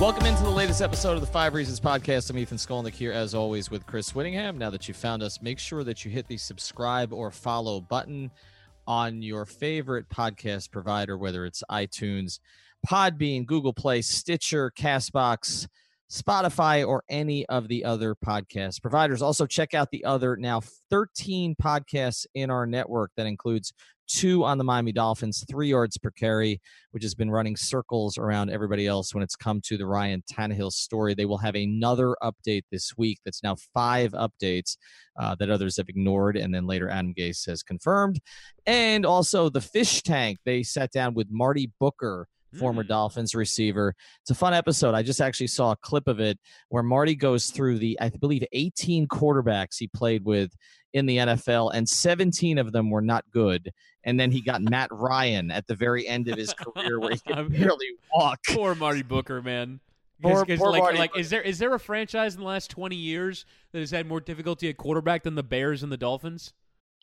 Welcome into the latest episode of the Five Reasons Podcast. I'm Ethan Skolnick here, as always, with Chris Whittingham. Now that you found us, make sure that you hit the subscribe or follow button on your favorite podcast provider, whether it's iTunes, Podbean, Google Play, Stitcher, Castbox, Spotify, or any of the other podcast providers. Also, check out the other now 13 podcasts in our network that includes two on the Miami Dolphins, three yards per carry, which has been running circles around everybody else when it's come to the Ryan Tannehill story. They will have another update this week that's now five updates uh, that others have ignored, and then later Adam Gase has confirmed. And also the fish tank, they sat down with Marty Booker former Mm. Dolphins receiver. It's a fun episode. I just actually saw a clip of it where Marty goes through the, I believe, 18 quarterbacks he played with in the NFL, and 17 of them were not good. And then he got Matt Ryan at the very end of his career where he could barely walk. Poor Marty Booker, man. Poor- poor like, Marty like, is there is there a franchise in the last twenty years that has had more difficulty at quarterback than the Bears and the Dolphins?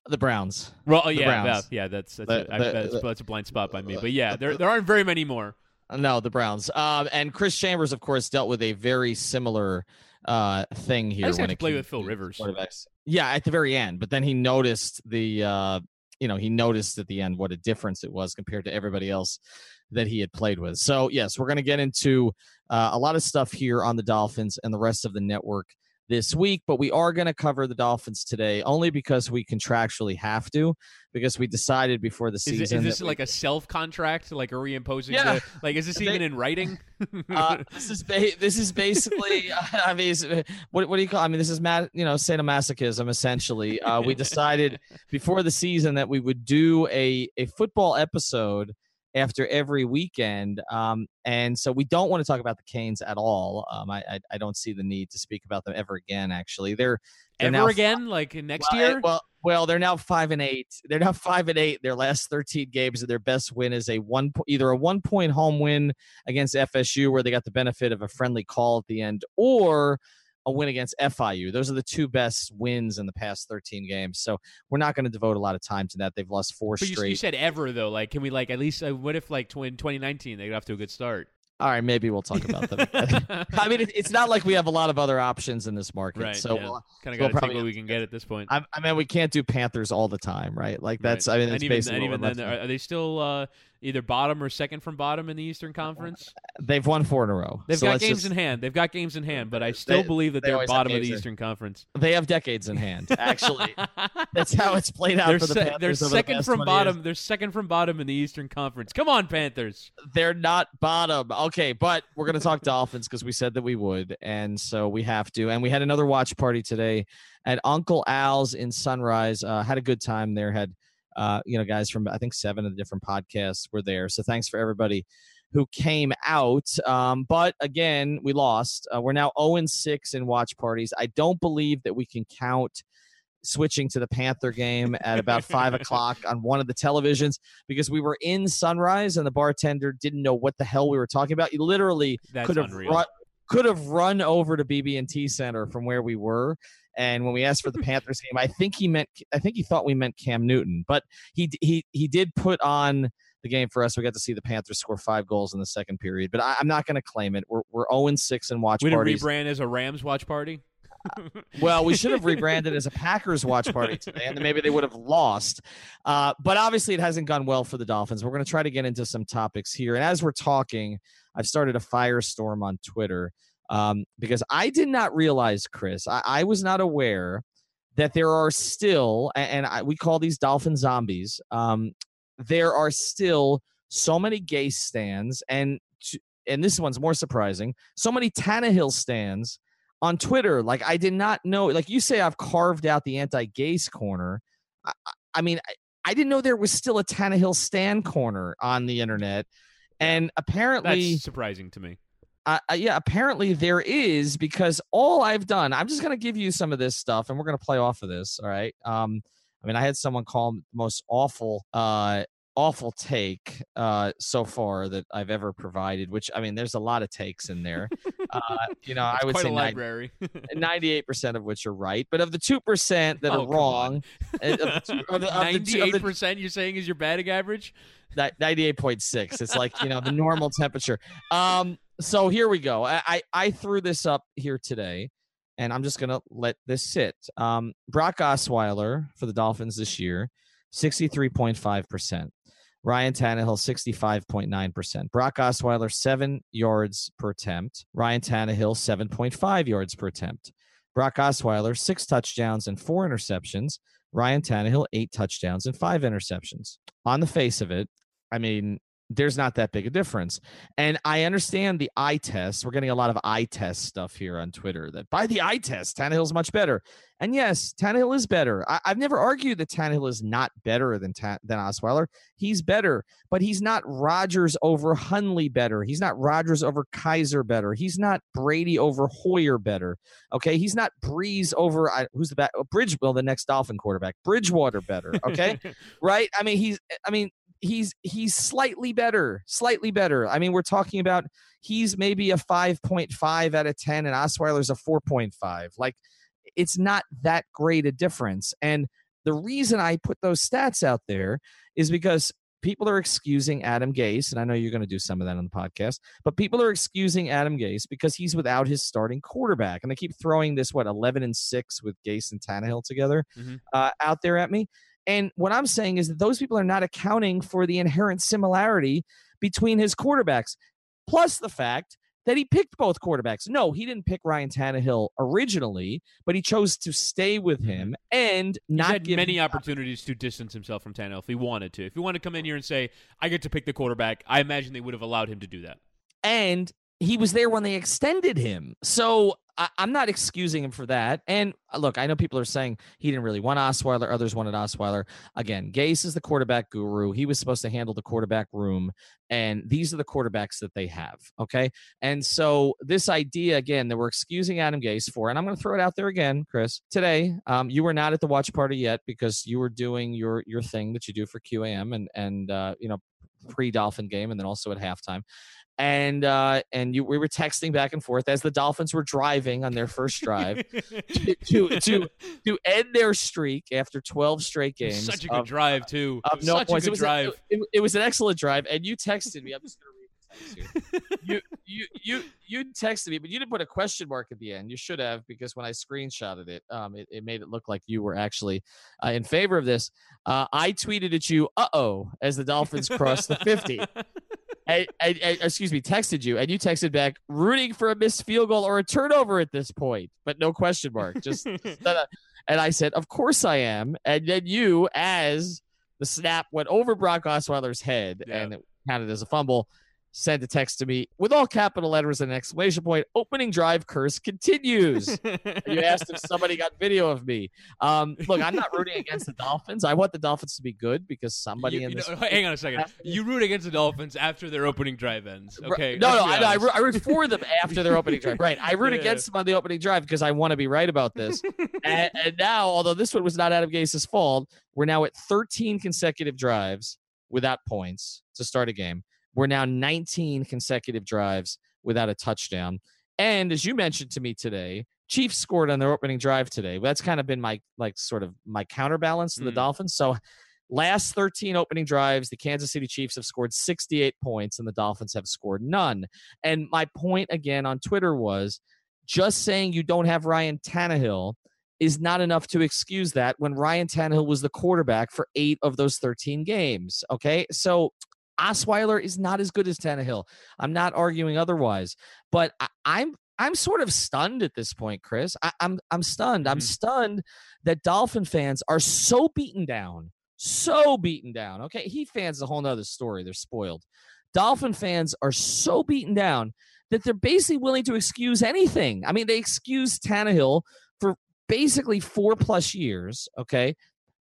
The Browns. Well, oh, The yeah, yeah, Browns. yeah. That's that's, The-. I, the- that's, the- that's a blind spot by me. But yeah, there there aren't very many more. No, the Browns. Um, and Chris Chambers, of course, dealt with a very similar uh, thing here. When it play with Phil Rivers. quarterbacks. Yeah, at the very end, but then he noticed the, uh, you know, he noticed at the end what a difference it was compared to everybody else that he had played with. So yes, we're going to get into uh, a lot of stuff here on the Dolphins and the rest of the network this week, but we are going to cover the Dolphins today only because we contractually have to, because we decided before the Is, season. it, is this we- like a self contract? Like, are we imposing? Yeah. The, like, is this They- even in writing? uh, this is ba- this is basically I mean what what do you call I mean this is ma- you know sadomasochism essentially. Uh, we decided before the season that we would do a a football episode after every weekend, um, and so we don't want to talk about the Canes at all. Um, I, I I don't see the need to speak about them ever again. Actually, they're, they're Ever again? Like next well, year? Well, well, they're now five and eight. They're now five and eight. Their last thirteen games, and their best win is a one, either a one point home win against FSU, where they got the benefit of a friendly call at the end, or a win against FIU. Those are the two best wins in the past thirteen games. So we're not going to devote a lot of time to that. They've lost four but straight. you said ever though. Like, can we like at least? Uh, what if like tw- in 2019 they got off to a good start? All right, maybe we'll talk about them. I mean, it, it's not like we have a lot of other options in this market. Right. so yeah. we'll- kind of got to take what we can get at this point. I, I mean, we can't do Panthers all the time, right? Like that's. Right. I mean, and it's even, basically and what even we're then, are, are they still uh, either bottom or second from bottom in the Eastern Conference? They've won four in a row. They've So got games just- in hand. They've got games in hand, but I still They- believe that they they're bottom of the in- Eastern Conference. They have decades in hand. Actually, that's how it's played out They're, for the se- Panthers. they're over the second past from bottom. years. They're second from bottom in the Eastern Conference. Come on, Panthers. They're not bottom. Okay, but we're gonna talk Dolphins because we said that we would, and so we have to. And we had another watch party today at Uncle Al's in Sunrise. Uh, had a good time there. Had uh, you know guys from I think seven of the different podcasts were there. So thanks for everybody who came out. Um, but again, we lost. Uh, we're now 0 and 6 in watch parties. I don't believe that we can count switching to the Panther game at about five o'clock on one of the televisions because we were in Sunrise and the bartender didn't know what the hell we were talking about. He literally That's could have run, could have run over to BB&T Center from where we were. And when we asked for the Panthers game, I think he meant I think he thought we meant Cam Newton, but he he he did put on the game for us. We got to see the Panthers score five goals in the second period, but I, I'm not going to claim it. We're we're 0 6 in watch We parties. rebrand as a Rams watch party. Well, we should have rebranded as a Packers watch party today, and then maybe they would have lost. Uh, but obviously, it hasn't gone well for the Dolphins. We're going to try to get into some topics here. And as we're talking, I've started a firestorm on Twitter um, because I did not realize, Chris, I, I was not aware that there are still, and I, we call these Dolphin zombies, um, there are still so many Gase stands, and and this one's more surprising, so many Tannehill stands on Twitter. Like I did not know. Like you say, I've carved out the anti-Gase corner. I, I- mean, I- I didn't know there was still a Tannehill stand corner on the internet, and apparently That's surprising to me. Uh, yeah, apparently there is because all I've done, I'm just going to give you some of this stuff and we're going to play off of this. All right. Um, I mean, I had someone call the most awful, uh, awful take uh so far that I've ever provided which I mean there's a lot of takes in there uh you know I would say a 90 library. 98% of which are right but of the 2% that Oh, are wrong of the two- of the- of the two- of Ninety-eight the- percent. You're saying is your batting average? Ni- 98.6 it's like you know the normal temperature um so here we go. I, I i threw this up here today and i'm just gonna let this sit. Um brock osweiler for the dolphins this year 63.5% ryan Tannehill 65.9% brock osweiler 7 yards per attempt. Ryan Tannehill 7.5 yards per attempt. Brock osweiler 6 touchdowns and 4 interceptions. Ryan Tannehill 8 touchdowns and 5 interceptions. On the face of it I mean, there's not that big a difference. And I understand the eye test. We're getting a lot of eye test stuff here on Twitter that by the eye test, Tannehill's much better. And yes, Tannehill is better. I, have never argued that Tannehill is not better than Ta- than Osweiler. He's better, but he's not Rodgers over Hundley better. He's not Rodgers over Kizer better. He's not Brady over Hoyer better. Okay, he's not Brees over I, who's the back Bridge. Well, the next Dolphin quarterback, Bridgewater better. Okay, right? I mean, he's. I mean, he's he's slightly better, slightly better. I mean, we're talking about he's maybe a 5.5 out of 10 and Osweiler's a 4.5. Like it's not that great a difference. And the reason I put those stats out there is because people are excusing Adam Gase, and I know you're going to do some of that on the podcast, but people are excusing Adam Gase because he's without his starting quarterback. And they keep throwing this, what, 11 and 6 with Gase and Tannehill together Mhm. uh, out there at me. And what I'm saying is that those people are not accounting for the inherent similarity between his quarterbacks, plus the fact that he picked both quarterbacks. No, he didn't pick Ryan Tannehill originally, but he chose to stay with mm-hmm. him and not had give many opportunities to distance himself from Tannehill if he wanted to. If he wanted to come in here and say, "I get to pick the quarterback," I imagine they would have allowed him to do that. and he was there when they extended him. So I, I'm not excusing him for that. And uh, look, I know people are saying he didn't really want Osweiler. Others wanted Osweiler. Again, Gase is the quarterback guru. He was supposed to handle the quarterback room, and these are the quarterbacks that they have. Okay, and so this idea again that we're excusing Adam Gase for, and I'm going to throw it out there again, Chris. Today, um, you were not at the watch party yet because you were doing your your thing that you do for QAM and and uh, you know pre Dolphin game, and then also at halftime and uh, and you we were texting back and forth as the Dolphins were driving on their first drive to, to to to end their streak after 12 straight games. Such a good of, drive too. of no Such points. a It was, drive. A, it, it was an excellent drive, and you texted me. I'm just gonna read the text here. you you you you texted me, but you didn't put a question mark at the end. You should have because when I screenshotted it, um, it, it made it look like you were actually uh, in favor of this. Uh, I tweeted at you, "Uh oh," as the Dolphins crossed the 50. I, I, I, excuse me, texted you, and you texted back, rooting for a missed field goal or a turnover at this point, but no question mark. Just and I said, of course I am. And then you, as the snap went over Brock Osweiler's head Yeah. and it counted as a fumble, sent a text to me with all capital letters and an exclamation point. Opening drive curse continues. You asked if somebody got video of me. Um, look, I'm not rooting against the Dolphins. I want the Dolphins to be good because somebody You- in you know- hang on a second. You root against the Dolphins after their opening drive ends. Okay. No, no, I, no, I, root, I root for them after their opening drive. Right. I root Yeah. against them on the opening drive because I want to be right about this. and, and now, although this one was not Adam Gase's fault, we're now at 13 consecutive drives without points to start a game. We're now 19 consecutive drives without a touchdown. And as you mentioned to me today, Chiefs scored on their opening drive today. That's kind of been my like sort of my counterbalance to the Mm. Dolphins. So last 13 opening drives, the Kansas City Chiefs have scored 68 points and the Dolphins have scored none. And my point again on Twitter was just saying you don't have Ryan Tannehill is not enough to excuse that when Ryan Tannehill was the quarterback for eight of those 13 games. Okay. So Osweiler is not as good as Tannehill. I'm not arguing otherwise, but I, I'm I'm sort of stunned at this point, Chris. I, I'm I'm stunned. I'm Mhm. stunned that Dolphin fans are so beaten down, so beaten down. Okay, Heat fans is a whole nother story. They're spoiled. Dolphin fans are so beaten down that they're basically willing to excuse anything. I mean, they excuse Tannehill for basically four plus years. Okay,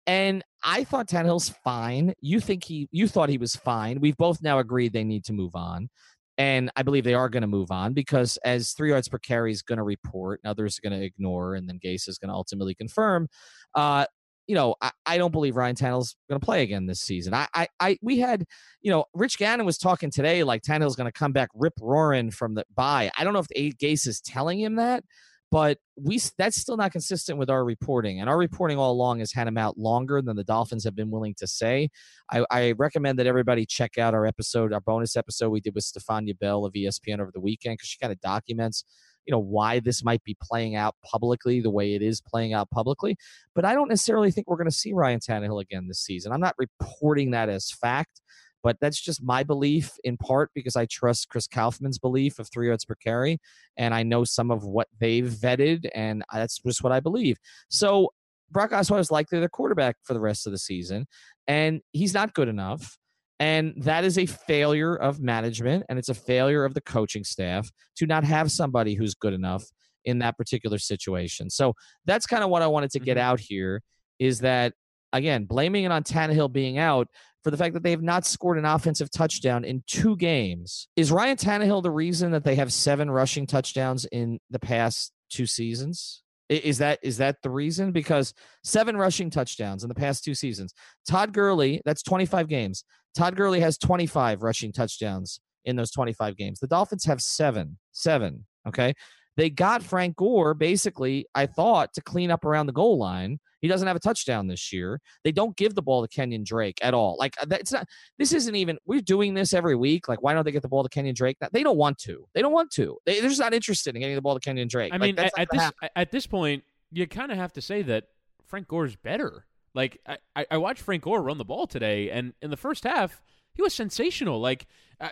And I thought Tannehill's fine. You think he you thought he was fine. We've both now agreed they need to move on. And I believe they are going to move on because as three yards per carry is going to report, and others are going to ignore, and then Gase is going to ultimately confirm. Uh, you know, I, I, don't believe Ryan Tannehill's going to play again this season. I, I, I, we had, you know, Rich Gannon was talking today like Tannehill's going to come back rip roaring from the bye. I don't know if Gase is telling him that, but we that's still not consistent with our reporting and our reporting all along has had him out longer than the dolphins have been willing to say. I, I recommend that everybody check out our episode our bonus episode we did with stephania bell of espn over the weekend because she kind of documents you know why this might be playing out publicly the way it is playing out publicly but i don't necessarily think we're going to see ryan Tannehill again this season. I'm not reporting that as fact but that's just my belief in part because I trust Chris Kouffman's belief of three yards per carry. And I know some of what they've vetted, and that's just what I believe. So Brock Osweiler is likely the quarterback for the rest of the season, and he's not good enough. And that is a failure of management, and it's a failure of the coaching staff to not have somebody who's good enough in that particular situation. So that's kind of what I wanted to get mm-hmm. out here is that again, blaming it on Tannehill being out for the fact that they have not scored an offensive touchdown in two games. Is Ryan Tannehill the reason that they have seven rushing touchdowns in the past two seasons? Is that is that the reason? Because seven rushing touchdowns in the past two seasons. Todd Gurley, that's 25 games. Todd Gurley has 25 rushing touchdowns in those 25 games. The Dolphins have seven. Seven. Okay. They got Frank Gore basically, I thought, to clean up around the goal line. He doesn't have a touchdown this year. They don't give the ball to Kenyon Drake at all. Like uh, it's not. This isn't even. We're doing this every week. Like why don't they get the ball to Kenyon Drake? They don't want to. They don't want to. They, are just not interested in getting the ball to Kenyon Drake. I mean, at, at this happen. at this point, you kind of have to say that Frank Gore's better. Like I, I watched Frank Gore run the ball today, and in the first half, he was sensational. Like,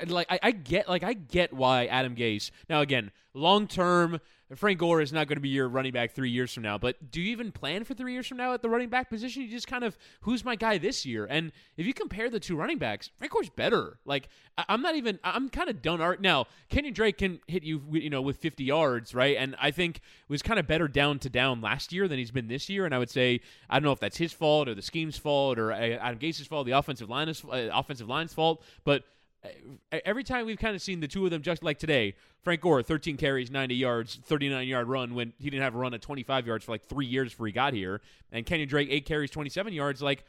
like I, I get, like I get why Adam Gase. Now again, long term, Frank Gore is not going to be your running back three years from now. But do you even plan for three years from now at the running back position? You just kind of who's my guy this year? And if you compare the two running backs, Frank Gore's better. Like I, am not even. I'm kind of done. Art now. Kenyon Drake can hit you, you know, with 50 yards, right? And I think was kind of better down to down last year than he's been this year. And I would say I don't know if that's his fault or the scheme's fault or uh, Adam Gase's fault, the offensive line is uh, offensive line's fault, but every time we've kind of seen the two of them just like today frank gore 13 carries 90 yards 39 yard run when he didn't have a run at 25 yards for like three years before he got here and kenyon drake 8 carries 27 yards like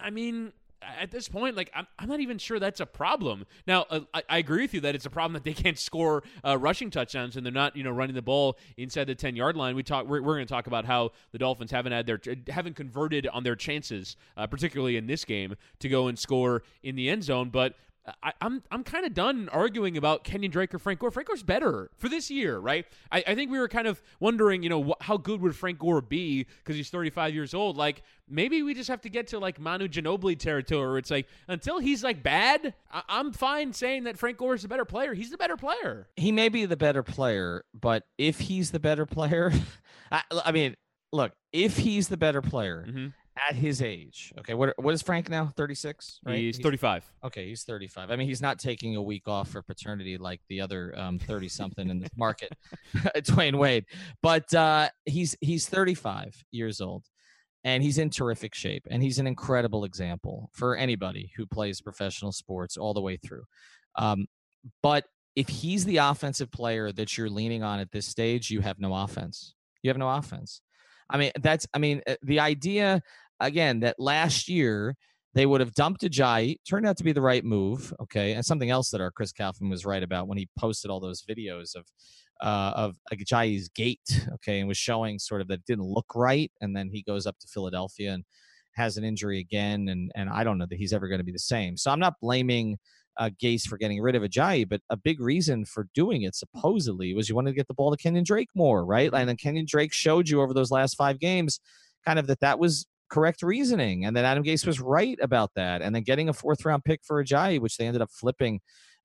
i mean at this point, like I'm, I'm not even sure that's a problem. Now, uh, I, I, agree with you that it's a problem that they can't score uh, rushing touchdowns and they're not, you know, running the ball inside the 10 yard line. We talk, we're, we're going to talk about how the Dolphins haven't had their haven't converted on their chances, uh, particularly in this game, to go and score in the end zone. But I, am I'm, I'm kind of done arguing about Kenyon Drake or Frank Gore. Frank Gore's better for this year, right? I, I think we were kind of wondering, you know, wh- how good would Frank Gore be because he's 35 years old. Like maybe we just have to get to like Manu Ginobili territory, where it's like until he's like bad, I- I'm fine saying that Frank Gore is the better player. He's the better player. He may be the better player, but if he's the better player, I, I mean, look, if he's the better player. Mm-hmm at his age. Okay, what what is Frank now? Thirty six. Right? He's, thirty five. Okay, he's thirty five. I mean, he's not taking a week off for paternity like the other thirty um, something in the market, Dwyane Wade. But uh, he's he's thirty five years old, and he's in terrific shape, and he's an incredible example for anybody who plays professional sports all the way through. Um, but if he's the offensive player that you're leaning on at this stage, you have no offense. You have no offense. I mean, that's, I mean, uh, the idea again that last year they would have dumped Ajayi. Turned out to be the right move. Okay, and something else that our Chris Kouffman was right about when he posted all those videos of uh, of Ajayi's gait. Okay, and was showing sort of that didn't look right, and then he goes up to Philadelphia and has an injury again, and and I don't know that he's ever going to be the same. So I'm not blaming. Uh, Gase for getting rid of Ajayi, but a big reason for doing it supposedly was you wanted to get the ball to Kenyon Drake more, right? And then Kenyon Drake showed you over those last five games kind of that that was correct reasoning and then Adam Gase was right about that. And then getting a fourth round pick for Ajayi, which they ended up flipping.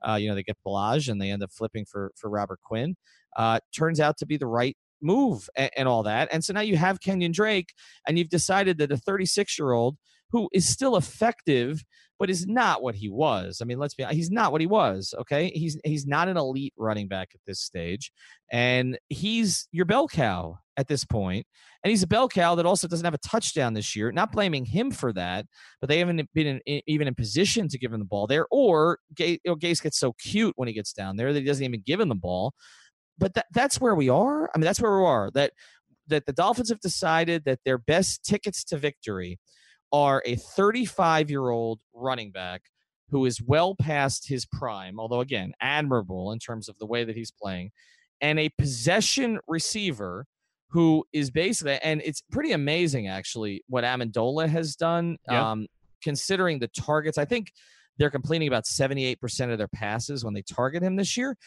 Uh, you know, they get Ballage and they end up flipping for for Robert Quinn. Uh, turns out to be the right move and, and all that. And so now you have Kenyon Drake, and you've decided that a 36 year old who is still effective but is not what he was. I mean, let's be he's not what he was, okay? He's he's not an elite running back at this stage. And he's your bell cow at this point. And he's a bell cow that also doesn't have a touchdown this year. Not blaming him for that, but they haven't been in, even in position to give him the ball there. Or Gase, you know, Gase gets so cute when he gets down there that he doesn't even give him the ball. But that, that's where we are. I mean, that's where we are. That that the Dolphins have decided that their best tickets to victory are a 35 year old running back who is well past his prime, although again, admirable in terms of the way that he's playing, and a possession receiver who is basically, and it's pretty amazing actually what Amendola has done, yeah. um, considering the targets. I think they're completing about 78% of their passes when they target him this year.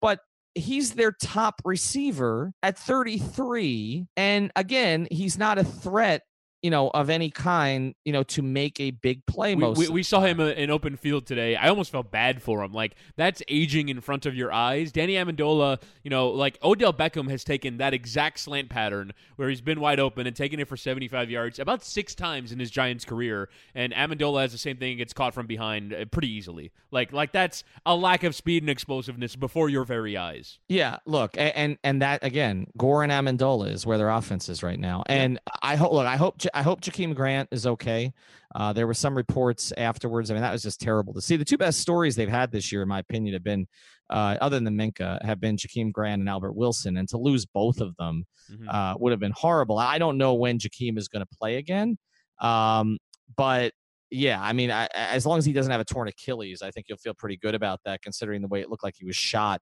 But he's their top receiver at 33. And again, he's not a threat you know, of any kind, you know, to make a big play. We, most we, we saw him uh, in open field today. I almost felt bad for him. Like that's aging in front of your eyes. Danny Amendola, you know, like Odell Beckham has taken that exact slant pattern where he's been wide open and taken it for 75 yards about six times in his Giants career. And Amendola has the same thing; gets caught from behind uh, pretty easily. Like like that's a lack of speed and explosiveness before your very eyes. Yeah, look, and and, and that again, Gore and Amendola is where their offense is right now. And I hope, look, I hope. I hope Jakeem Grant is okay. Uh, there were some reports afterwards. I mean, that was just terrible to see. The two best stories they've had this year, in my opinion, have been, uh, other than Minkah, have been Jakeem Grant and Albert Wilson. And to lose both of them mm-hmm. uh, would have been horrible. I don't know when Jakeem is going to play again. Um, but yeah, I mean, I, as long as he doesn't have a torn Achilles, I think you'll feel pretty good about that, considering the way it looked like he was shot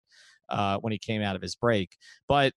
uh, when he came out of his break. But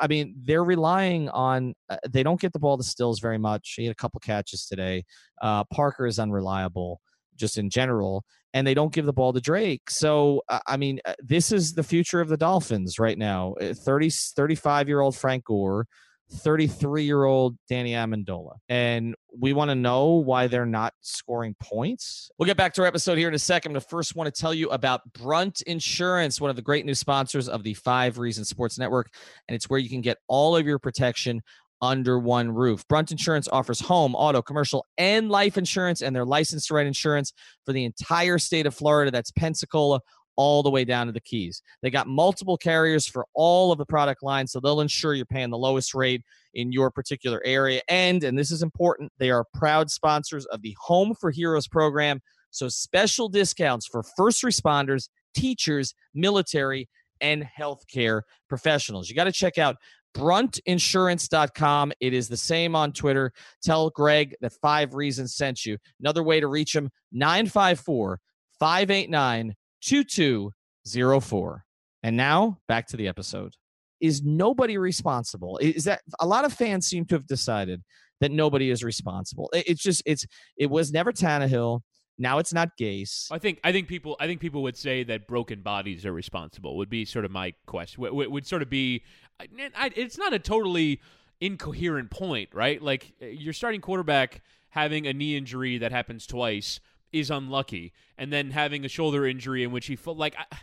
I mean, they're relying on. Uh, they don't get the ball to Stills very much. He had a couple catches today. Uh, Parker is unreliable just in general, and they don't give the ball to Drake. So, uh, I mean, uh, this is the future of the Dolphins right now. 30, 35 year old Frank Gore 33 year old Danny Amendola. And we want to know why they're not scoring points. We'll get back to our episode here in a second, but first want to tell you about Brunt Insurance, one of the great new sponsors of the Five Reasons Sports Network. And it's where you can get all of your protection under one roof. Brunt Insurance offers home, auto, commercial, and life insurance, and they're licensed to write insurance for the entire state of Florida. That's Pensacola, all the way down to the keys. They got multiple carriers for all of the product lines, so they'll ensure you're paying the lowest rate in your particular area. And, and this is important, they are proud sponsors of the Home for Heroes program. So special discounts for first responders, teachers, military, and healthcare professionals. You got to check out bruntinsurance.com. It is the same on Twitter. Tell Greg that Five Reasons sent you. Another way to reach him 954 589 2204. And now back to the episode. Is nobody responsible? Is that a lot of fans seem to have decided that nobody is responsible? It's just it's it was never Tannehill. Now it's not Gase. I think I think people I think people would say that broken bodies are responsible. Would be sort of my question. Would, would sort of be. It's not a totally incoherent point, right? Like eh, you're starting quarterback having a knee injury that happens twice is unlucky, and then having a shoulder injury in which he felt like I,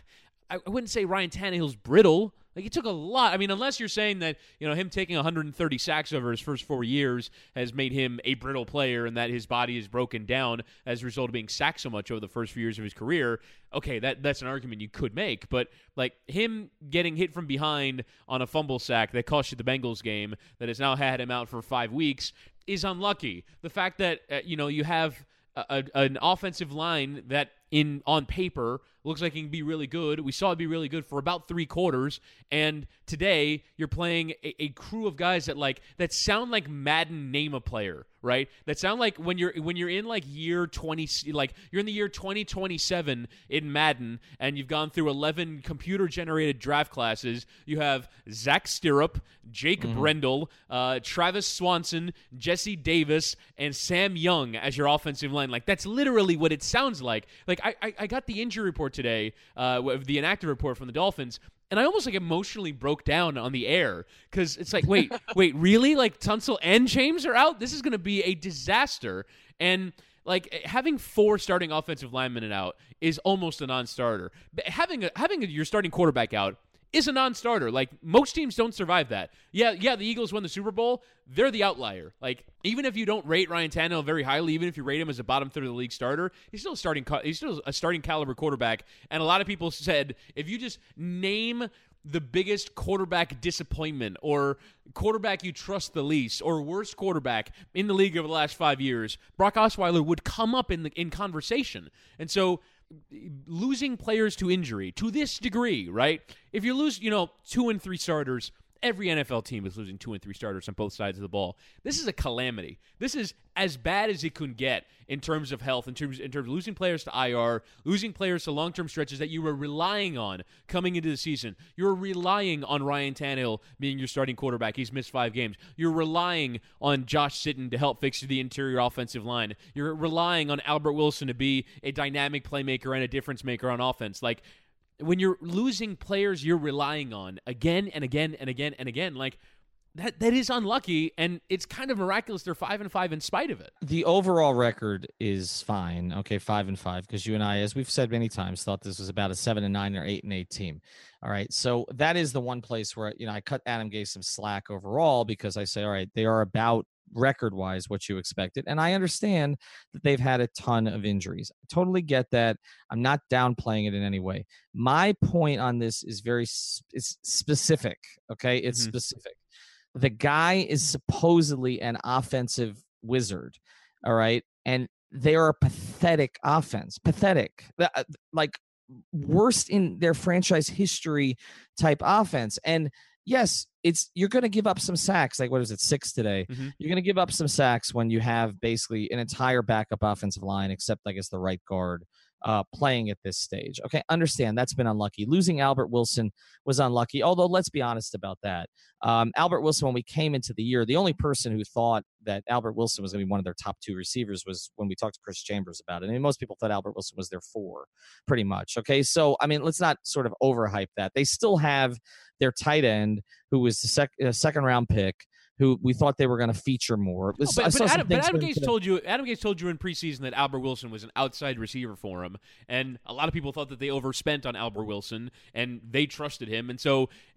I wouldn't say Ryan Tannehill's brittle. Like it took a lot. I mean, unless you're saying that you know him taking 130 sacks over his first four years has made him a brittle player, and that his body is broken down as a result of being sacked so much over the first few years of his career. Okay, that that's an argument you could make. But like him getting hit from behind on a fumble sack that cost you the Bengals game, that has now had him out for five weeks, is unlucky. The fact that uh, you know you have a, an offensive line that in on paper looks like it can be really good. We saw it be really good for about three quarters, and today you're playing a, a, crew of guys that like that sound like Madden name a player, right? That sound like when you're when you're in like year twenty, like you're in the year twenty twenty seven in Madden, and you've gone through eleven computer generated draft classes. You have Zach Sterup, Jake mm-hmm. Brendel, uh, Travis Swanson, Jesse Davis, and Sam Young as your offensive line. Like that's literally what it sounds like. Like I, I, I got the injury report today, uh, the inactive report from the Dolphins, and I almost like emotionally broke down on the air because it's like, wait, wait, really? Like Tunsil and James are out. This is going to be a disaster. And like having four starting offensive linemen out is almost a non-starter. But having a, having a, your starting quarterback out is a non-starter. Like most teams don't survive that. Yeah, yeah, the Eagles won the Super Bowl. They're the outlier. Like even if you don't rate Ryan Tannehill very highly, even if you rate him as a bottom third of the league starter, he's still a starting. He's still a starting caliber quarterback. And a lot of people said if you just name the biggest quarterback disappointment or quarterback you trust the least or worst quarterback in the league over the last five years, Brock Osweiler would come up in the in conversation. And so losing players to injury to this degree, right? If you lose, you know, two and three starters, every NFL team is losing two and three starters on both sides of the ball. This is a calamity. This is as bad as it could get in terms of health, in terms in terms of losing players to IR, losing players to long term stretches that you were relying on coming into the season. You're relying on Ryan Tannehill being your starting quarterback. He's missed five games. You're relying on Josh Sitton to help fix the interior offensive line. You're relying on Albert Wilson to be a dynamic playmaker and a difference maker on offense. Like when you're losing players you're relying on again and again and again and again, like that that is unlucky and it's kind of miraculous they're five and five in spite of it. The overall record is fine. Okay five and five because you and i as we've said many times thought this was about a seven and nine or eight and eight team. All right so that is the one place where you know i cut adam gase some slack overall because i say all right they are about record wise what you expected. And I understand that they've had a ton of injuries. I totally get that. I'm not downplaying it in any way. My point on this is very it's specific. Okay. It's mm-hmm. specific. The guy is supposedly an offensive wizard. All right. And they are a pathetic offense. Pathetic. Uh, like worst in their franchise history type offense. And yes, it's you're going to give up some sacks. Like what is it, six today? Mm-hmm. You're going to give up some sacks when you have basically an entire backup offensive line, except I guess the right guard uh, playing at this stage. Okay, understand that's been unlucky. Losing Albert Wilson was unlucky, although let's be honest about that. Um, Albert Wilson, when we came into the year, the only person who thought that Albert Wilson was going to be one of their top two receivers was when we talked to Chris Chambers about it. I mean, most people thought Albert Wilson was their four, pretty much. Okay, so I mean, let's not sort of overhype that. They still have their tight end, who was the sec- uh, second round pick who we thought they were going to feature more. but, oh, but, Adam, but Adam Gase told you Adam Gase told you in preseason that Albert Wilson was an outside receiver for him, and a lot of people thought that they overspent on Albert Wilson and they trusted him, and so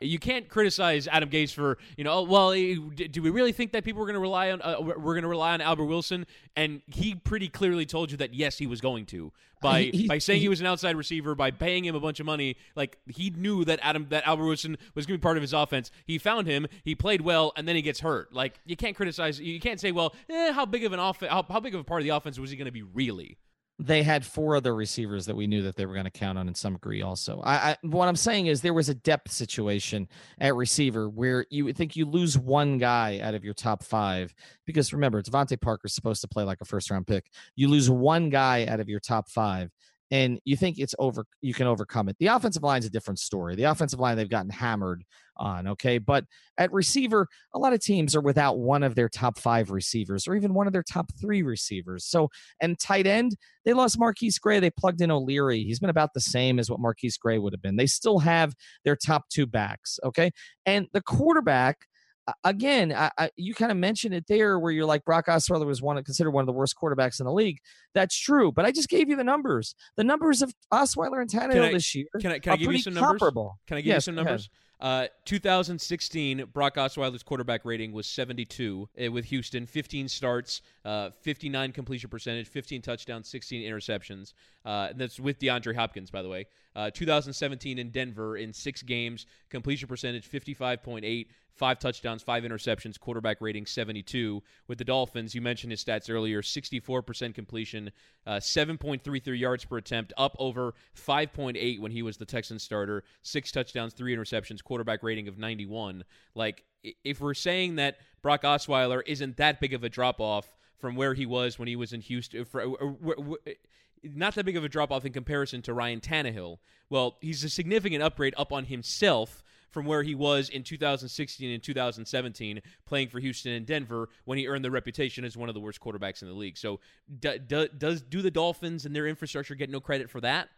You can't criticize Adam Gase for you know. Oh, well, do we really think that people were going to rely on uh, we're going to rely on Albert Wilson? And he pretty clearly told you that yes, he was going to by he, he, by saying he, he, was an outside receiver by paying him a bunch of money. Like he knew that Adam that Albert Wilson was going to be part of his offense. He found him. He played well, and then he gets hurt. Like you can't criticize. You can't say, well, eh, how big of an off how, how big of a part of the offense was he going to be really? They had four other receivers that we knew that they were going to count on in some degree also. I, I, what i'm saying is there was a depth situation at receiver where you think you lose one guy out of your top five because remember DeVante Parker's supposed to play like a first round pick. You lose one guy out of your top five and you think it's over you can overcome it. The offensive line is a different story. The offensive line they've gotten hammered on okay? But at receiver a lot of teams are without one of their top five receivers or even one of their top three receivers. So and tight end they lost MarQueis Gray. They plugged in o'leary. He's been about the same as what MarQueis Gray would have been. They still have their top two backs okay? And the quarterback again, I, I, you kind of mentioned it there where you're like Brock Osweiler was one considered one of the worst quarterbacks in the league. That's true, but I just gave you the numbers. The numbers of Osweiler and Tannehill this year can I, can I give you some numbers? Comparable. Can I give yes, you some numbers? Uh, 2016, Brock Osweiler's quarterback rating was 72 uh, with Houston. 15 starts, uh, 59 completion percentage, 15 touchdowns, 16 interceptions. Uh, that's with DeAndre Hopkins, by the way. Uh, 2017 in Denver in six games, completion percentage 55.8, five touchdowns, five interceptions, quarterback rating 72. With the Dolphins, you mentioned his stats earlier 64% completion, uh, 7.33 yards per attempt, up over 5.8 when he was the Texans starter, six touchdowns, three interceptions, quarterback rating of 91. Like, if we're saying that Brock Osweiler isn't that big of a drop off from where he was when he was in Houston, for, uh, uh, not that big of a drop off in comparison to Ryan Tannehill. Well, he's a significant upgrade up on himself from where he was in 2016 and 2017 playing for Houston and Denver when he earned the reputation as one of the worst quarterbacks in the league. So, do, do, does do the Dolphins and their infrastructure get no credit for that?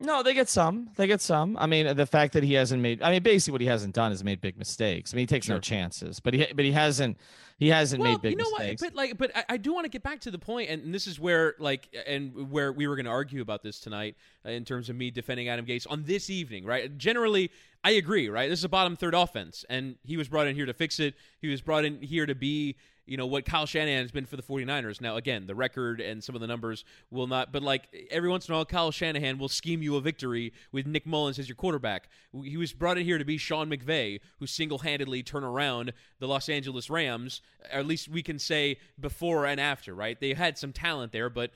No, they get some. They get some. I mean, the fact that he hasn't made. I mean, basically, what he hasn't done is made big mistakes. I mean, he takes Sure. no chances, but he but he hasn't he hasn't well, made big you know mistakes. what? But like, but I, I do want to get back to the point, and this is where like, and where we were going to argue about this tonight uh, in terms of me defending Adam Gase on this evening, right? Generally, I agree, right? This is a bottom third offense, and he was brought in here to fix it. He was brought in here to be. You know what Kyle Shanahan has been for the 49ers. Now, again, the record and some of the numbers will not, but like every once in a while, Kyle Shanahan will scheme you a victory with Nick Mullens as your quarterback. He was brought in here to be Sean McVay, who single handedly turned around the Los Angeles Rams. Or at least we can say before and after, right? They had some talent there, but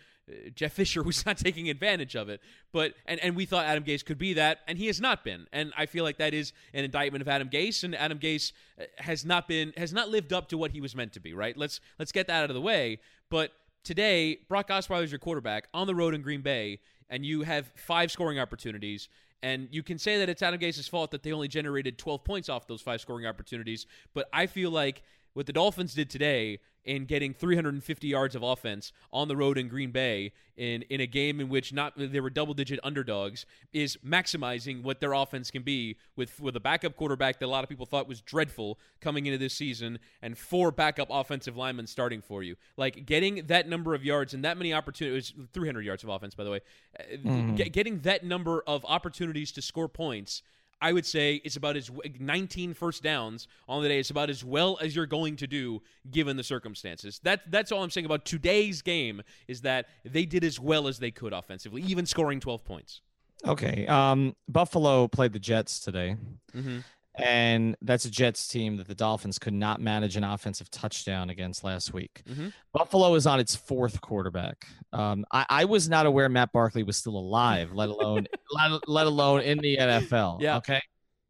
Jeff Fisher was not taking advantage of it. But and and we thought Adam Gase could be that, and he has not been. And I feel like that is an indictment of Adam Gase, and Adam Gase uh, has not been has not lived up to what he was meant to be. Right? Let's let's get that out of the way. But today, Brock Osweiler is your quarterback on the road in Green Bay, and you have five scoring opportunities. And you can say that it's Adam Gase's fault that they only generated 12 points off those five scoring opportunities. But I feel like what the Dolphins did today in getting 350 yards of offense on the road in Green Bay in in a game in which not they were double digit underdogs is maximizing what their offense can be with with a backup quarterback that a lot of people thought was dreadful coming into this season and four backup offensive linemen starting for you. Like getting that number of yards and that many opportunities 300 yards of offense by the way. Uh, mm-hmm. get- getting that number of opportunities to score points I would say it's about as 19 first downs on the day. It's about as well as you're going to do given the circumstances. That that's all I'm saying about today's game is that they did as well as they could offensively, even scoring 12 points. Okay. Um, Buffalo played the Jets today, Mm-hmm. And that's a Jets team that the Dolphins could not manage an offensive touchdown against last week. Mhm. Buffalo is on its fourth quarterback. Um, I, I was not aware Matt Barkley was still alive, let alone let, let alone in the NFL. Yeah. Okay.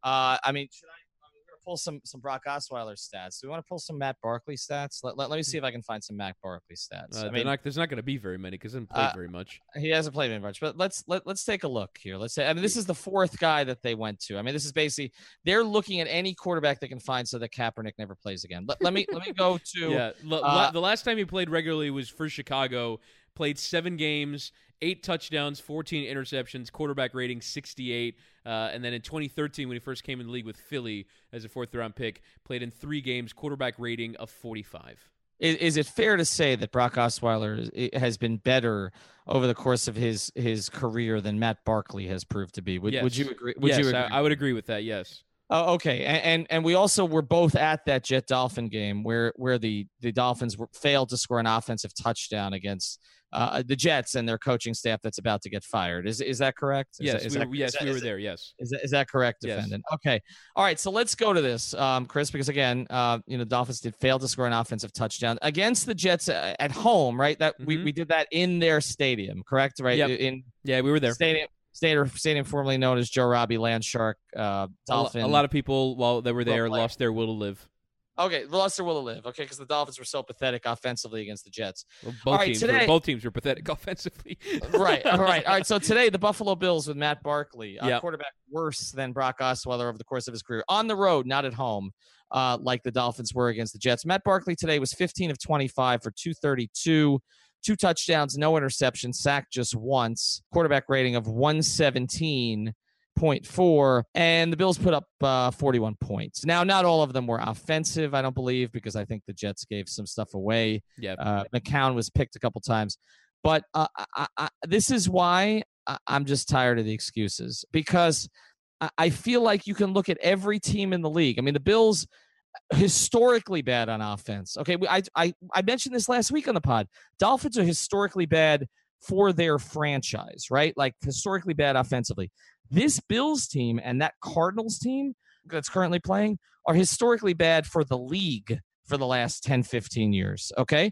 Uh, I mean, should I? I mean, we're gonna pull some some Brock Osweiler stats. Do we want to pull some Matt Barkley stats? Let, let, let me see if I can find some Matt Barkley stats. Uh, I mean, not, there's not going to be very many because he didn't play Uh, very much. he hasn't played very much, but let's let, let's take a look here. Let's say I mean this is the fourth guy that they went to. I mean this is basically they're looking at any quarterback they can find so that Kaepernick never plays again. Let, let me let me go to Yeah, l- uh, the last time he played regularly was for Chicago. Played seven games, eight touchdowns, 14 interceptions, quarterback rating 68. Uh, and then in 2013, when he first came in the league with Philly as a fourth round pick, played in three games, quarterback rating of 45. is, is it fair to say that Brock Osweiler has been better over the course of his his career than Matt Barkley has proved to be? Would, would you agree? Would yes, you agree? I, I would agree with that. Yes. Oh, okay. And, and and we also were both at that Jet Dolphin game where where the the Dolphins were, failed to score an offensive touchdown against uh, the Jets and their coaching staff that's about to get fired. Is is that correct? Is yes, that- is we that- were, yes, that- we were there. Yes. Is that, is that correct, Yes. defendant? Okay. All right. So let's go to this, um, Chris, because again, uh, you know, Dolphins did fail to score an offensive touchdown against the Jets uh, at home, right? That we, Mhm. we did that in their stadium, correct? Right. Yep. In Yeah, we were there. stadium, stadium, stadium formerly known as Joe Robbie Landshark uh, Dolphin. a lot of people, while they were there, lost their will to live. Okay, lost their will to live. Okay, because the Dolphins were so pathetic offensively against the Jets. Well, both right, teams, today- were, both teams were pathetic offensively. right, all right, all right. So today, the Buffalo Bills with Matt Barkley, uh, Yep. quarterback worse than Brock Osweiler over the course of his career, on the road, not at home, uh, like the Dolphins were against the Jets. Matt Barkley today was 15 of 25 for 232, two touchdowns, no interception, sacked just once, quarterback rating of 117.4, and the Bills put up uh, 41 points. Now, not all of them were offensive, I don't believe, because I think the Jets gave some stuff away. yeah. Uh, McCown was picked a couple times, but uh, I, I, I, this is why I, I'm just tired of the excuses because I, I feel like you can look at every team in the league. I mean, the Bills historically bad on offense. Okay, I I I mentioned this last week on the pod. Dolphins are historically bad for their franchise, right? Like historically bad offensively. This Bills team and that Cardinals team that's currently playing are historically bad for the league for the last 10 15 years, okay?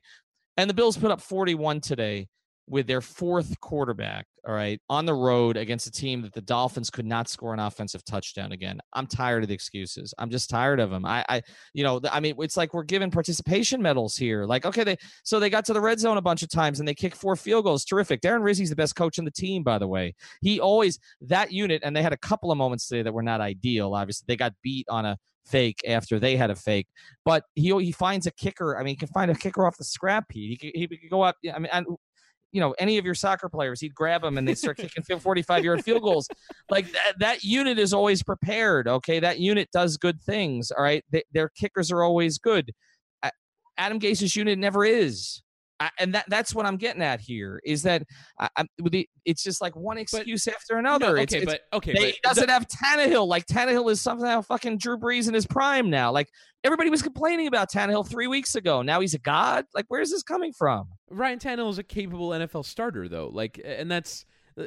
And the Bills put up 41 today. with their fourth quarterback, all right, on the road against a team that the Dolphins could not score an offensive touchdown again. I'm tired of the excuses. I'm just tired of them. I, I, you know, I mean, it's like we're giving participation medals here. Like, okay, they so they got to the red zone a bunch of times and they kicked four field goals. Terrific. Darren Rizzi's the best coach in the team, by the way. He always that unit, and they had a couple of moments today that were not ideal. Obviously, they got beat on a fake after they had a fake. But he he finds a kicker. I mean, he can find a kicker off the scrap heap. He could, he could go up. I mean, you know any of your soccer players he'd grab them and they start kicking 45 yard field goals. Like that, that unit is always prepared okay? That unit does good things all right? They, their kickers are always good. Adam gase's unit never is I, and that that's what I'm getting at here is that I, it's just like one excuse but, after another. No, okay, it's, but okay, they, but he doesn't the, have Tannehill. Like Tannehill is somehow fucking Drew Brees in his prime now. Like everybody was complaining about Tannehill three weeks ago. Now he's a god. Like where's this coming from? Ryan Tannehill is a capable NFL starter though. Like, and that's uh,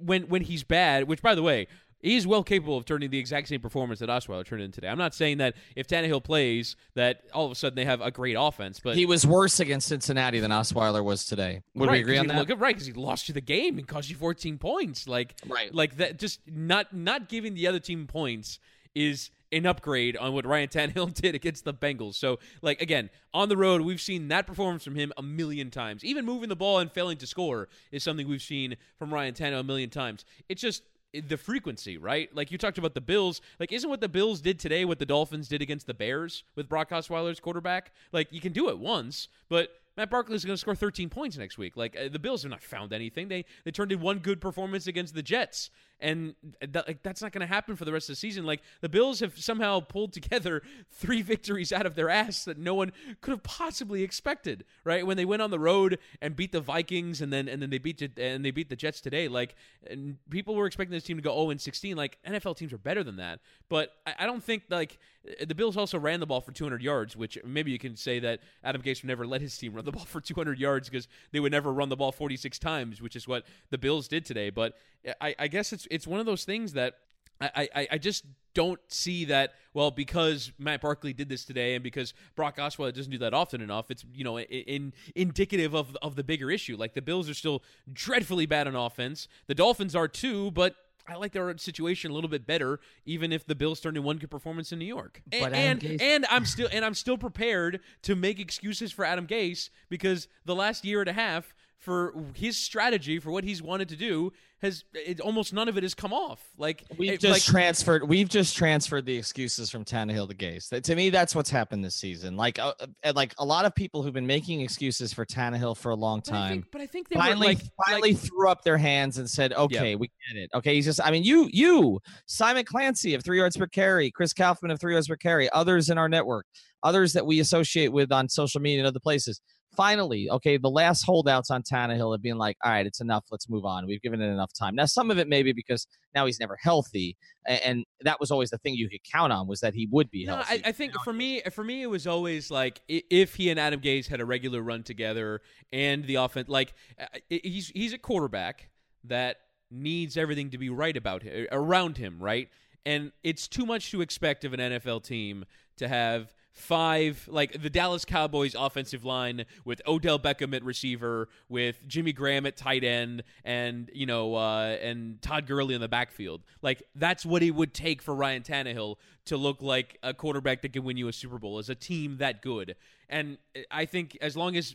when when he's bad. Which, by the way, He's well capable of turning the exact same performance that Osweiler turned in today. I'm not saying that if Tannehill plays, that all of a sudden they have a great offense, but he was worse against Cincinnati than Osweiler was today. Would right, we agree on that? Look, right, because he lost you the game and cost you 14 points. Like, right. like that. Just not not giving the other team points is an upgrade on what Ryan Tannehill did against the Bengals. So, like again, on the road, we've seen that performance from him a million times. Even moving the ball and failing to score is something we've seen from Ryan Tannehill a million times. It's just the frequency, right? Like you talked about the Bills. Like, isn't what the Bills did today what the Dolphins did against the Bears with Brock Osweiler's quarterback? Like, you can do it once, but Matt Barkley is going to score 13 points next week. Like uh, the Bills have not found anything. They they turned in one good performance against the Jets, and that, like, that's not going to happen for the rest of the season. Like the Bills have somehow pulled together three victories out of their ass that no one could have possibly expected. Right when they went on the road and beat the Vikings, and then and then they beat and they beat the Jets today. Like and people were expecting this team to go 0 and 16. Like NFL teams are better than that, but I, I don't think like uh, the Bills also ran the ball for 200 yards, which maybe you can say that Adam Gase would never let his team run the ball for 200 yards because they would never run the ball 46 times, which is what the Bills did today. But uh, I, I guess it's it's one of those things that I, I, I just don't see that well because Matt Barkley did this today and because Brock Osweiler doesn't do that often enough. It's you know in, in, indicative of of the bigger issue. Like the Bills are still dreadfully bad on offense. The Dolphins are too, but I like their situation a little bit better, even if the Bills turned in one good performance in New York. And and, and, I'm still and I'm still prepared to make excuses for Adam Gase because the last year and a half for his strategy for what he's wanted to do has it, almost none of it has come off. Like we've it, just like, transferred, we've just transferred the excuses from Tannehill to Gase. That, to me, that's what's happened this season. Like, uh, uh like a lot of people who've been making excuses for Tannehill for a long time, but I think, but I think they finally, like, finally like, threw up their hands and said, "Okay, yeah. we get it. Okay, he's just. I mean, you, you, Simon Clancy of three yards per carry, Chris Kouffman of three yards per carry, others in our network, others that we associate with on social media and other places finally, okay, the last holdouts on Tannehill have been like, all right, it's enough. Let's move on. We've given it enough time. Now, some of it maybe because now he's never healthy, and that was always the thing you could count on was that he would be no, healthy. I, I think for me, for me, it was always like if he and Adam Gase had a regular run together and the offense, like uh, he's he's a quarterback that needs everything to be right about him around him, right? And it's too much to expect of an NFL team to have five like the Dallas Cowboys offensive line with Odell Beckham at receiver, with Jimmy Graham at tight end, and you know uh, and Todd Gurley in the backfield. Like that's what it would take for Ryan Tannehill to look like a quarterback that can win you a Super Bowl as a team that good. And uh, I think as long as,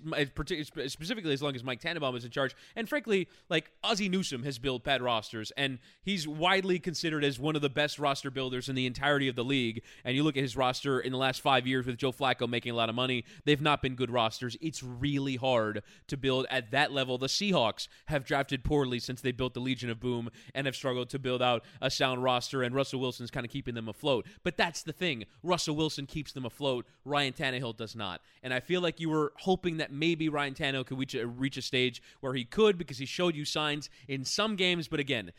specifically as long as Mike Tannenbaum is in charge, and frankly, like Ozzie Newsome has built bad rosters, and he's widely considered as one of the best roster builders in the entirety of the league. And you look at his roster in the last five years with Joe Flacco making a lot of money, they've not been good rosters. It's really hard to build at that level. The Seahawks have drafted poorly since they built the Legion of Boom and have struggled to build out a sound roster, and Russell Wilson's kind of keeping them afloat. But that's the thing. Russell Wilson keeps them afloat. Ryan Tannehill does not. And I feel like you were hoping that maybe Ryan Tannehill could reach a, reach a stage where he could because he showed you signs in some games. But again,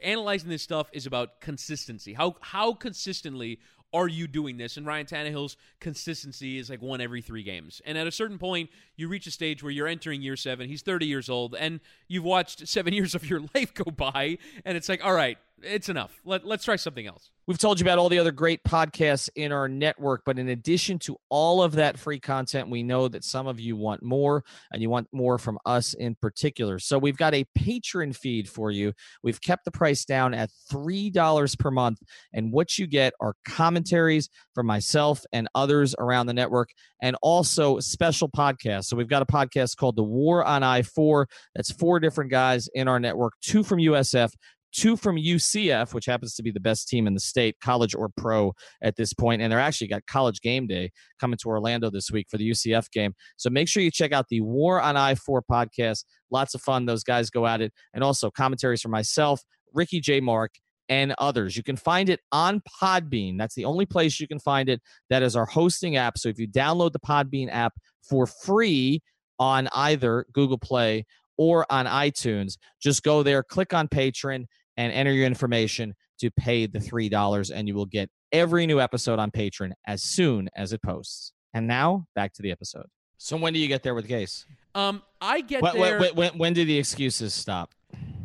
analyzing this stuff is about consistency. How how consistently are you doing this? And Ryan Tannehill's consistency is like one every three games. And at a certain point, you reach a stage where you're entering year seven. He's 30 years old, and you've watched seven years of your life go by, and it's like, all right, it's enough. Let, let's try something else. We've told you about all the other great podcasts in our network, but in addition to all of that free content, we know that some of you want more and you want more from us in particular. So we've got a patron feed for you. We've kept the price down at $3 per month. And what you get are commentaries from myself and others around the network and also special podcasts. So we've got a podcast called The War on I 4. That's four different guys in our network, two from USF, two from UCF, which happens to be the best team in the state, college or pro at this point. And they're actually got college game day coming to Orlando this week for the UCF game. So make sure you check out the War on I 4 podcast. Lots of fun. Those guys go at it. And also commentaries from myself, Ricky J. Mark, and others. You can find it on Podbean. That's the only place you can find it. That is our hosting app. So if you download the Podbean app for free on either Google Play or on iTunes, just go there, click on Patron, and enter your information to pay the $3, and you will get every new episode on Patreon as soon as it posts. And now back to the episode. So when do you get there with Gase? Um, I get When, there. when, when, when do the excuses stop?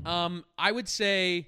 Um, I would say,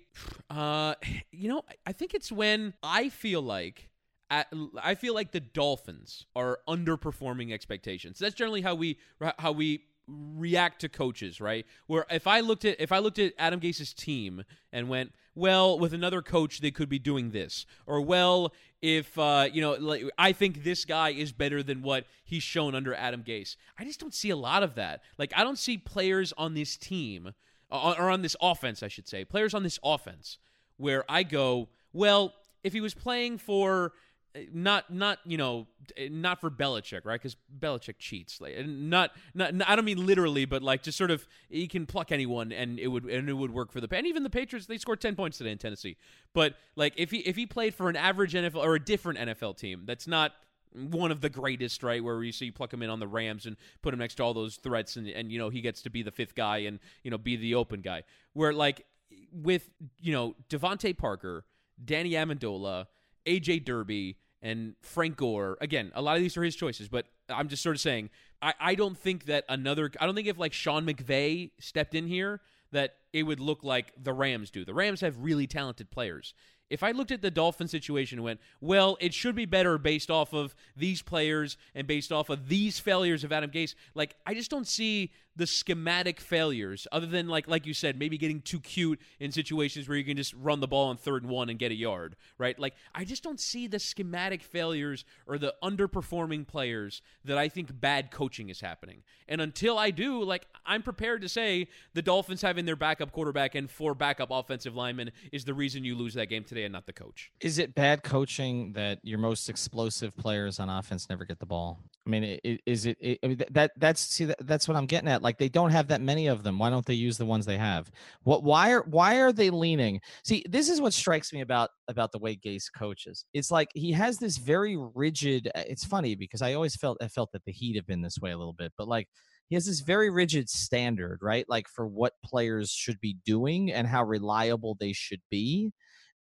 uh, you know, I think it's when I feel like. At, I feel like the Dolphins are underperforming expectations. That's generally how we how we react to coaches, right? Where if I looked at if I looked at Adam Gase's team and went, well, with another coach they could be doing this, or well, if uh, you know, like, I think this guy is better than what he's shown under Adam Gase. I just don't see a lot of that. Like I don't see players on this team or on this offense, I should say, players on this offense where I go, well, if he was playing for Eh, not not you know eh, not for Belichick, right? Because Belichick cheats. Like, not, not I don't mean literally, but like just sort of he can pluck anyone and it would and it would work for the and even the Patriots. They scored ten points today in Tennessee. But like if he if he played for an average NFL or a different NFL team, that's not one of the greatest, right? Where you see you pluck him in on the Rams and put him next to all those threats, and and you know he gets to be the fifth guy and you know be the open guy. Where like with you know DeVante Parker, Danny Amendola, AJ Derby and Frank Gore. Again, a lot of these are his choices, but I'm just sort of saying I, I don't think that another I don't think if like Sean McVay stepped in here that it would look like the Rams do. The Rams have really talented players. If I looked at the Dolphin situation and went, well, it should be better based off of these players and based off of these failures of Adam Gase, like I just don't see the schematic failures other than like like you said maybe getting too cute in situations where you can just run the ball on third and one and get a yard right like i just don't see the schematic failures or the underperforming players that i think bad coaching is happening and until i do like i'm prepared to say the dolphins having their backup quarterback and four backup offensive linemen is the reason you lose that game today and not the coach Is it bad coaching that your most explosive players on offense never get the ball? I mean, is it, I mean, that that's see that, that's what I'm getting at. Like they don't have that many of them. Why don't they use the ones they have? What why are why are they leaning? See, this is what strikes me about about the way Gase coaches. It's like he has this very rigid. uh, It's funny because I always felt I felt that the Heat have been this way a little bit, but like he has this very rigid standard, right? Like for what players should be doing and how reliable they should be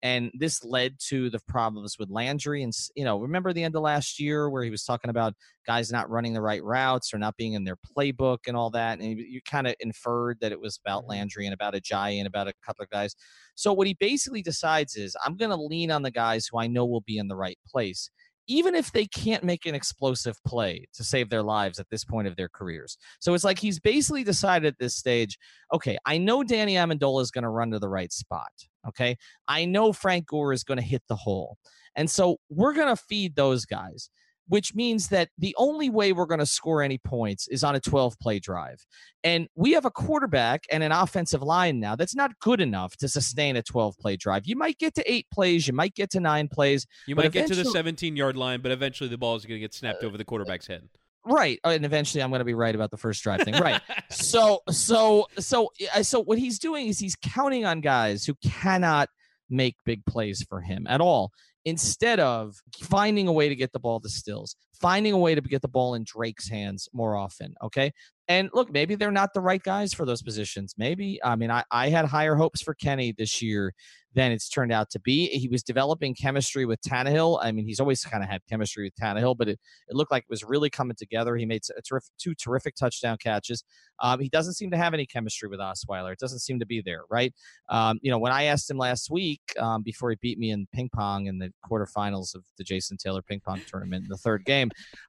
and this led to the problems with Landry. And you know, remember the end of last year where he was talking about guys not running the right routes or not being in their playbook and all that, and you kind of inferred that it was about mm-hmm. Landry and about Ajayi and about a couple of guys. So what he basically decides is, I'm going to lean on the guys who I know will be in the right place. Even if they can't make an explosive play to save their lives at this point of their careers. So it's like he's basically decided at this stage okay, I know Danny Amendola is going to run to the right spot. Okay. I know Frank Gore is going to hit the hole. And so we're going to feed those guys, which means that the only way we're going to score any points is on a 12 play drive. And we have a quarterback and an offensive line now that's not good enough to sustain a 12 play drive. You might get to eight plays, you might get to nine plays. you might get to the 17 yard line but eventually the ball is going to get snapped uh, over the quarterback's head Right. And eventually I'm going to be right about the first drive thing. Right. so so so so what he's doing is he's counting on guys who cannot make big plays for him at all instead of finding a way to get the ball to stills finding a way to get the ball in drake's hands more often okay and look maybe they're not the right guys for those positions maybe i mean i, I had higher hopes for kenny this year than it's turned out to be. He was developing chemistry with Tannehill. I mean, he's always kind of had chemistry with Tannehill, but it, it looked like it was really coming together. He made two terrific touchdown catches. Um, he doesn't seem to have any chemistry with Osweiler. It doesn't seem to be there, right? Um, you know, when I asked him last week um, before he beat me in ping pong in the quarterfinals of the Jason Taylor ping pong tournament in the third game,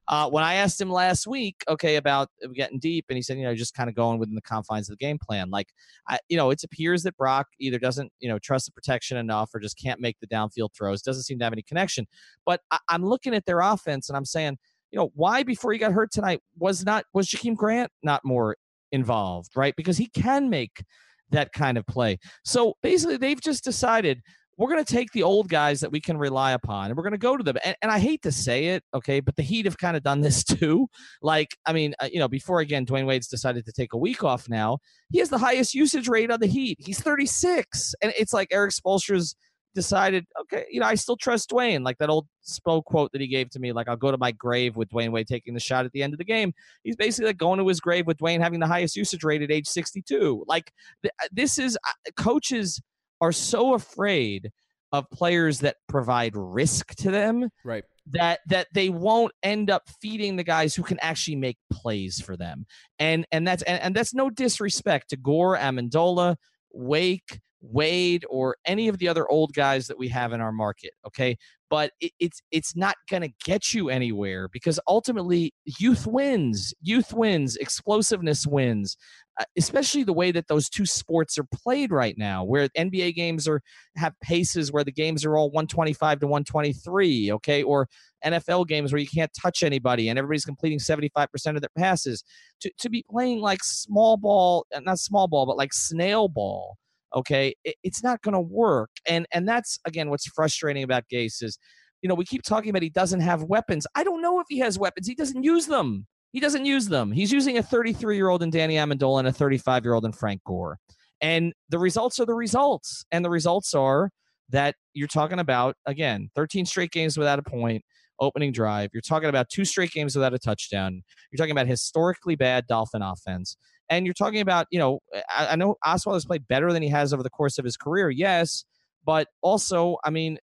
uh, when I asked him last week, okay, about getting deep, and he said, you know, just kind of going within the confines of the game plan. Like, I, you know, it appears that Brock either doesn't, you know, trust the protection enough or just can't make the downfield throws. Doesn't seem to have any connection. But I, am looking at their offense and I'm saying, you know, why before he got hurt tonight was not was Jakeem Grant not more involved, right? Because he can make that kind of play. So basically, they've just decided we're going to take the old guys that we can rely upon and we're going to go to them. And, and, I hate to say it, okay, but the Heat have kind of done this too. Like, I mean, uh, you know, before again, Dwyane Wade's decided to take a week off now. He has the highest usage rate on the Heat. He's 36. And it's like Erik Spoelstra's decided, okay, you know, I still trust Dwyane. Like that old Spo quote that he gave to me, like, I'll go to my grave with Dwyane Wade taking the shot at the end of the game. He's basically like going to his grave with Dwyane having the highest usage rate at age 62. Like, th- uh, this is uh, coaches are so afraid of players that provide risk to them right. that that they won't end up feeding the guys who can actually make plays for them. And and that's and, and that's no disrespect to gore amendola wake wade or any of the other old guys that we have in our market okay but it, it's it's not going to get you anywhere because ultimately youth wins youth wins explosiveness wins uh, especially the way that those two sports are played right now, where NBA games are have paces where the games are all 125 to 123, okay, or NFL games where you can't touch anybody and everybody's completing 75% of their passes. To to be playing like small ball, uh, not small ball, but like snail ball, okay, it, it's not going to work. And and that's again what's frustrating about Gase is, you know, we keep talking about he doesn't have weapons. I don't know if he has weapons. He doesn't use them. He doesn't use them. He's using a 33 year old in Danny Amendola and a 35 year old in Frank Gore. And the results are the results. And the results are that you're talking about, again, 13 straight games without a point, opening drive. You're talking about two straight games without a touchdown. You're talking about historically bad Dolphin offense. And you're talking about, you know, I, I know Osweiler has played better than he has over the course of his career, yes. But also, I mean,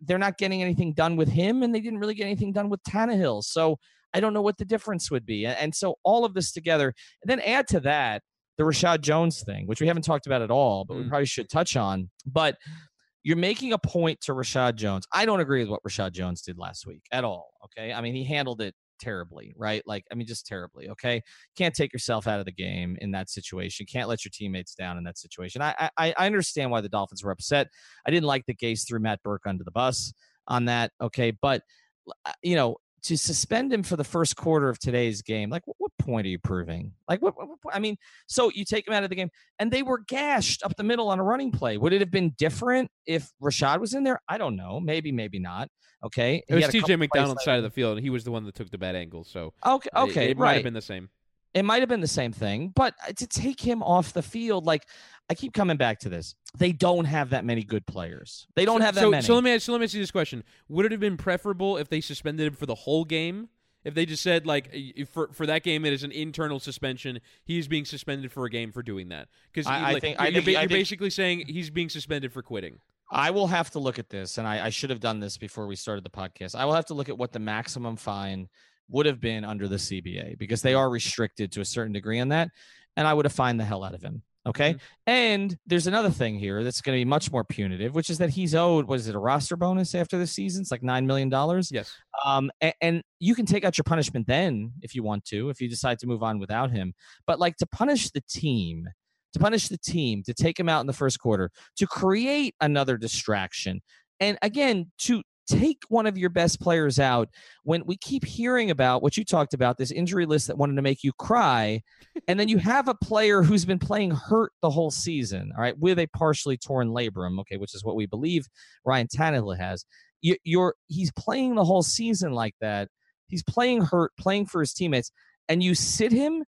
they're not getting anything done with him, and they didn't really get anything done with Tannehill. So I don't know what the difference would be. And so all of this together, and then add to that the Reshad Jones thing, which we haven't talked about at all, but we mm. probably should touch on. But you're making a point to Reshad Jones. I don't agree with what Reshad Jones did last week at all. Okay. I mean, he handled it terribly, right? Like, I mean, just terribly. Okay. Can't take yourself out of the game in that situation. Can't let your teammates down in that situation. I, I, I understand why the Dolphins were upset. I didn't like the Gase threw Matt Burke under the bus on that. Okay. But, uh, you know, to suspend him for the first quarter of today's game, like point are you proving? Like what, what, what, I mean, so you take him out of the game, and they were gashed up the middle on a running play. Would it have been different if Reshad was in there? I don't know. Maybe, maybe not. Okay, it was T.J. McDonald's side of the field, and he was the one that took the bad angle. So okay, okay, it, it right. might have been the same. It might have been the same thing, but uh, to take him off the field, like I keep coming back to this. They don't have that many good players. They don't so, have that so, many. So let me so let me ask you this question: Would it have been preferable if they suspended him for the whole game? If they just said like for for that game it is an internal suspension, he's being suspended for a game for doing that because I, like, I think you're, I think, you're I think, basically saying he's being suspended for quitting. I will have to look at this, and I, I should have done this before we started the podcast. I will have to look at what the maximum fine would have been under the CBA because they are restricted to a certain degree on that. And I would have fined the hell out of him. Okay. Mm-hmm. And there's another thing here that's going to be much more punitive, which is that he's owed, what is it, a roster bonus after the season? It's like $9 million. Yes. Um, and, and you can take out your punishment then if you want to, if you decide to move on without him. But like to punish the team, to punish the team, to take him out in the first quarter, to create another distraction, and again to take one of your best players out when we keep hearing about what you talked about this injury list that wanted to make you cry and then you have a player who's been playing hurt the whole season all right with a partially torn labrum okay which is what we believe Ryan Tannehill has. You, you're he's playing the whole season like that. He's playing hurt playing for his teammates and you sit him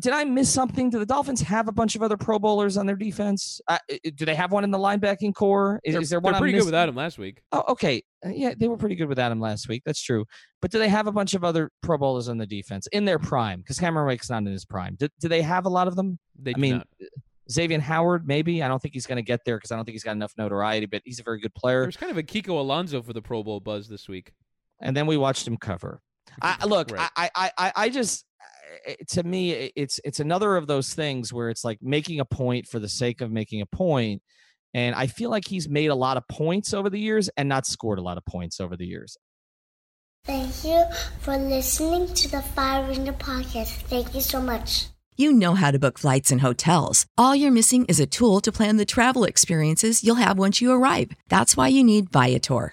did I miss something? Do the Dolphins have a bunch of other Pro Bowlers on their defense? Uh, do they have one in the linebacking corps? Is, is there one? They're pretty good without him last week. Oh, okay. Uh, yeah, they were pretty good without him last week. That's true. But do they have a bunch of other Pro Bowlers on the defense in their prime? Because Cameron Wake's not in his prime. Do, do they have a lot of them? They I mean, not. Xavien Howard, maybe. I don't think he's going to get there because I don't think he's got enough notoriety, but he's a very good player. There's kind of a Kiko Alonso for the Pro Bowl buzz this week. And then we watched him cover. I, look, right. I, I, I, I just, to me, it's it's another of those things where it's like making a point for the sake of making a point. And I feel like he's made a lot of points over the years and not scored a lot of points over the years. Thank you for listening to the Five Ringer podcast. Thank you so much. You know how to book flights and hotels. All you're missing is a tool to plan the travel experiences you'll have once you arrive. That's why you need Viator.